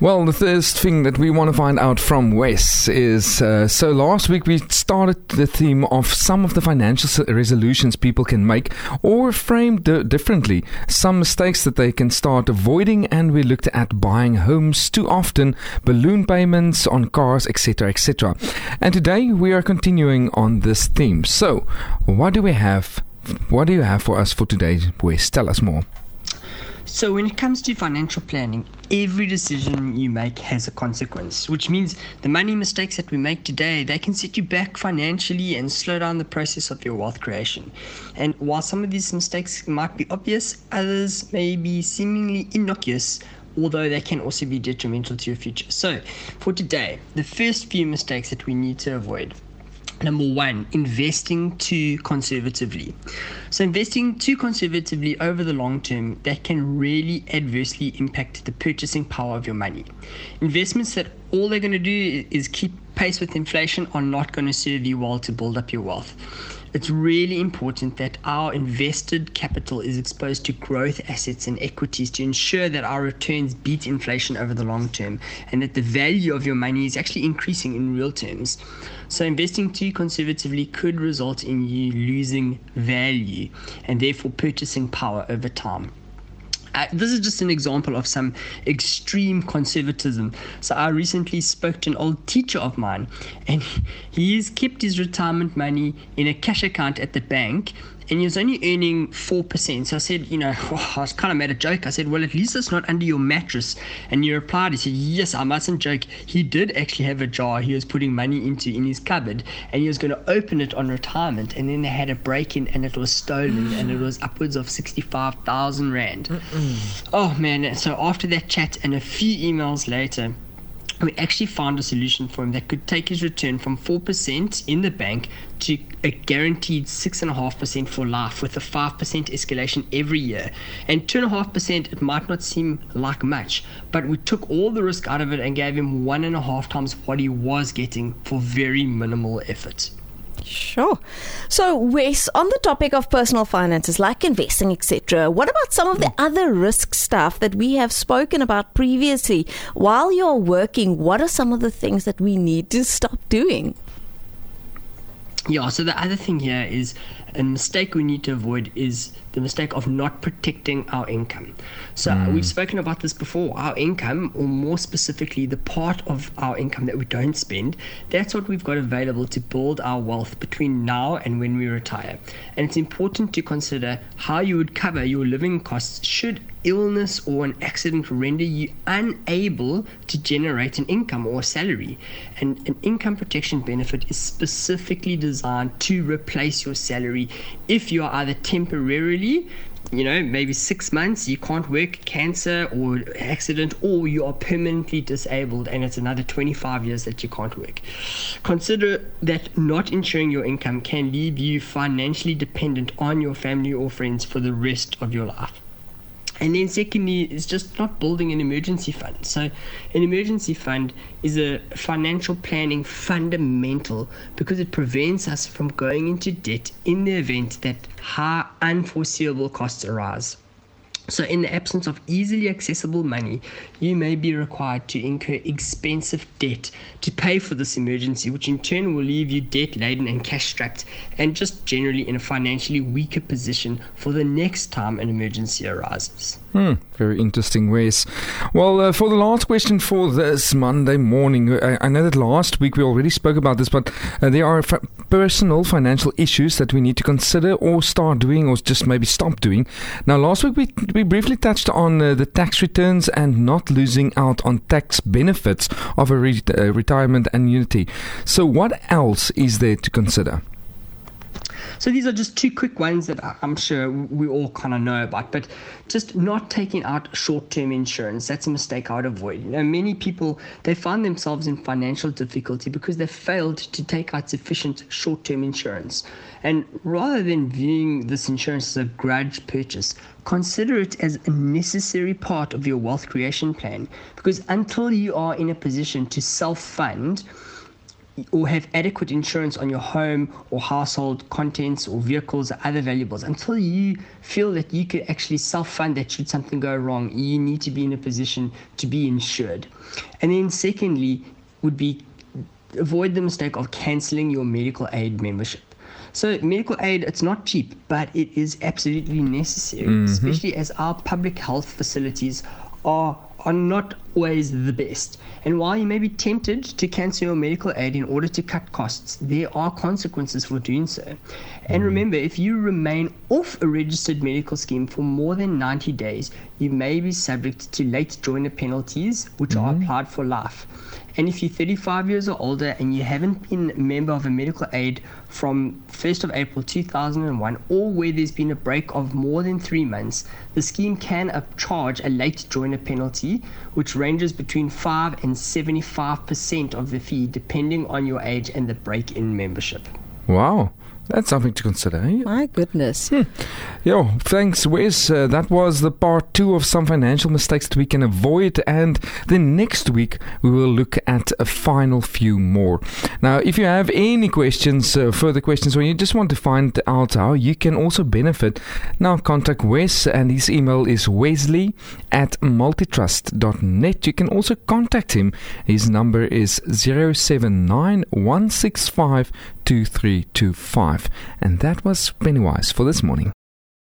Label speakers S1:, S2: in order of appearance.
S1: Well, the first thing that we want to find out from Wes is uh, so last week we started the theme of some of the financial resolutions people can make or frame d- differently, some mistakes that they can start avoiding, and we looked at buying homes too often, balloon payments on cars, etc., etc. And today we are continuing on this theme. So, what do we have? What do you have for us for today, Wes? Tell us more.
S2: So, when it comes to financial planning, every decision you make has a consequence, which means the money mistakes that we make today, they can set you back financially and slow down the process of your wealth creation. And while some of these mistakes might be obvious, others may be seemingly innocuous although they can also be detrimental to your future. So, for today, the first few mistakes that we need to avoid Number one, investing too conservatively. So, investing too conservatively over the long term, that can really adversely impact the purchasing power of your money. Investments that all they're going to do is keep pace with inflation are not going to serve you well to build up your wealth it's really important that our invested capital is exposed to growth assets and equities to ensure that our returns beat inflation over the long term and that the value of your money is actually increasing in real terms. So, investing too conservatively could result in you losing value and therefore purchasing power over time. This is just an example of some extreme conservatism. So I recently spoke to an old teacher of mine, and he has kept his retirement money in a cash account at the bank and he was only earning 4%. So I said, you know, oh, I was kind of made a joke. I said, well, at least it's not under your mattress. And he replied, he said, yes, I mustn't joke. He did actually have a jar he was putting money into in his cupboard and he was going to open it on retirement. And then they had a break in and it was stolen and it was upwards of 65,000 Rand. Mm-mm. Oh, man. So after that chat and a few emails later, we actually found a solution for him that could take his return from 4% in the bank to a guaranteed 6.5% for life with a 5% escalation every year. And 2.5%, it might not seem like much, but we took all the risk out of it and gave him one and a half times what he was getting for very minimal effort.
S3: Sure. So, Wes, on the topic of personal finances, like investing, etc., what about some of the hmm. other risk stuff that we have spoken about previously? While you're working, what are some of the things that we need to stop doing?
S2: Yeah, so the other thing here is a mistake we need to avoid is the mistake of not protecting our income. So mm. we've spoken about this before. Our income, or more specifically, the part of our income that we don't spend, that's what we've got available to build our wealth between now and when we retire. And it's important to consider how you would cover your living costs should illness or an accident render you unable to generate an income or a salary. And an income protection benefit is specifically designed to replace your salary if you are either temporarily you know, maybe six months, you can't work, cancer or accident, or you are permanently disabled and it's another 25 years that you can't work. Consider that not insuring your income can leave you financially dependent on your family or friends for the rest of your life. And then secondly, it's just not building an emergency fund. So an emergency fund is a financial planning fundamental because it prevents us from going into debt in the event that high unforeseeable costs arise. So, in the absence of easily accessible money, you may be required to incur expensive debt to pay for this emergency, which in turn will leave you debt laden and cash strapped, and just generally in a financially weaker position for the next time an emergency arises.
S1: Hmm, very interesting Wes. Well, uh, for the last question for this Monday morning, I, I, know that last week we already spoke about this, but uh, there are f- personal financial issues that we need to consider or start doing or just maybe stop doing. Now, last week we, we briefly touched on uh, the tax returns and not losing out on tax benefits of a re- uh, retirement annuity. So, what else is there to consider?
S2: So these are just two quick ones that I'm sure we all kind of know about, but just not taking out short-term insurance, that's a mistake I would avoid. You know, many people, they find themselves in financial difficulty because they failed to take out sufficient short-term insurance. And rather than viewing this insurance as a grudge purchase, consider it as a necessary part of your wealth creation plan because until you are in a position to self-fund, or have adequate insurance on your home or household contents or vehicles or other valuables until you feel that you could actually self fund that should something go wrong. You need to be in a position to be insured. And then, secondly, would be avoid the mistake of cancelling your medical aid membership. So medical aid, it's not cheap, but it is absolutely necessary, mm-hmm. especially as our public health facilities are are not always the best. And while you may be tempted to cancel your medical aid in order to cut costs, there are consequences for doing so. And mm. remember, if you remain off a registered medical scheme for more than 90 days, you may be subject to late joiner penalties, which mm. are applied for life. And if you're 35 years or older and you haven't been a member of a medical aid from 1st of April 2001, or where there's been a break of more than three months, the scheme can charge a late joiner penalty, which ranges between 5 and 75% of the fee, depending on your age and the break in membership.
S1: Wow. That's something to consider. Eh?
S3: My goodness.
S1: Hmm. Yo, thanks, Wes. Uh, that was the part two of some financial mistakes that we can avoid. And then next week, we will look at a final few more. Now, if you have any questions, uh, further questions, or you just want to find out how you can also benefit, now contact Wes, and his email is wesley at multitrust.net. You can also contact him. His number is 079 165 2325. And that was Pennywise for this morning.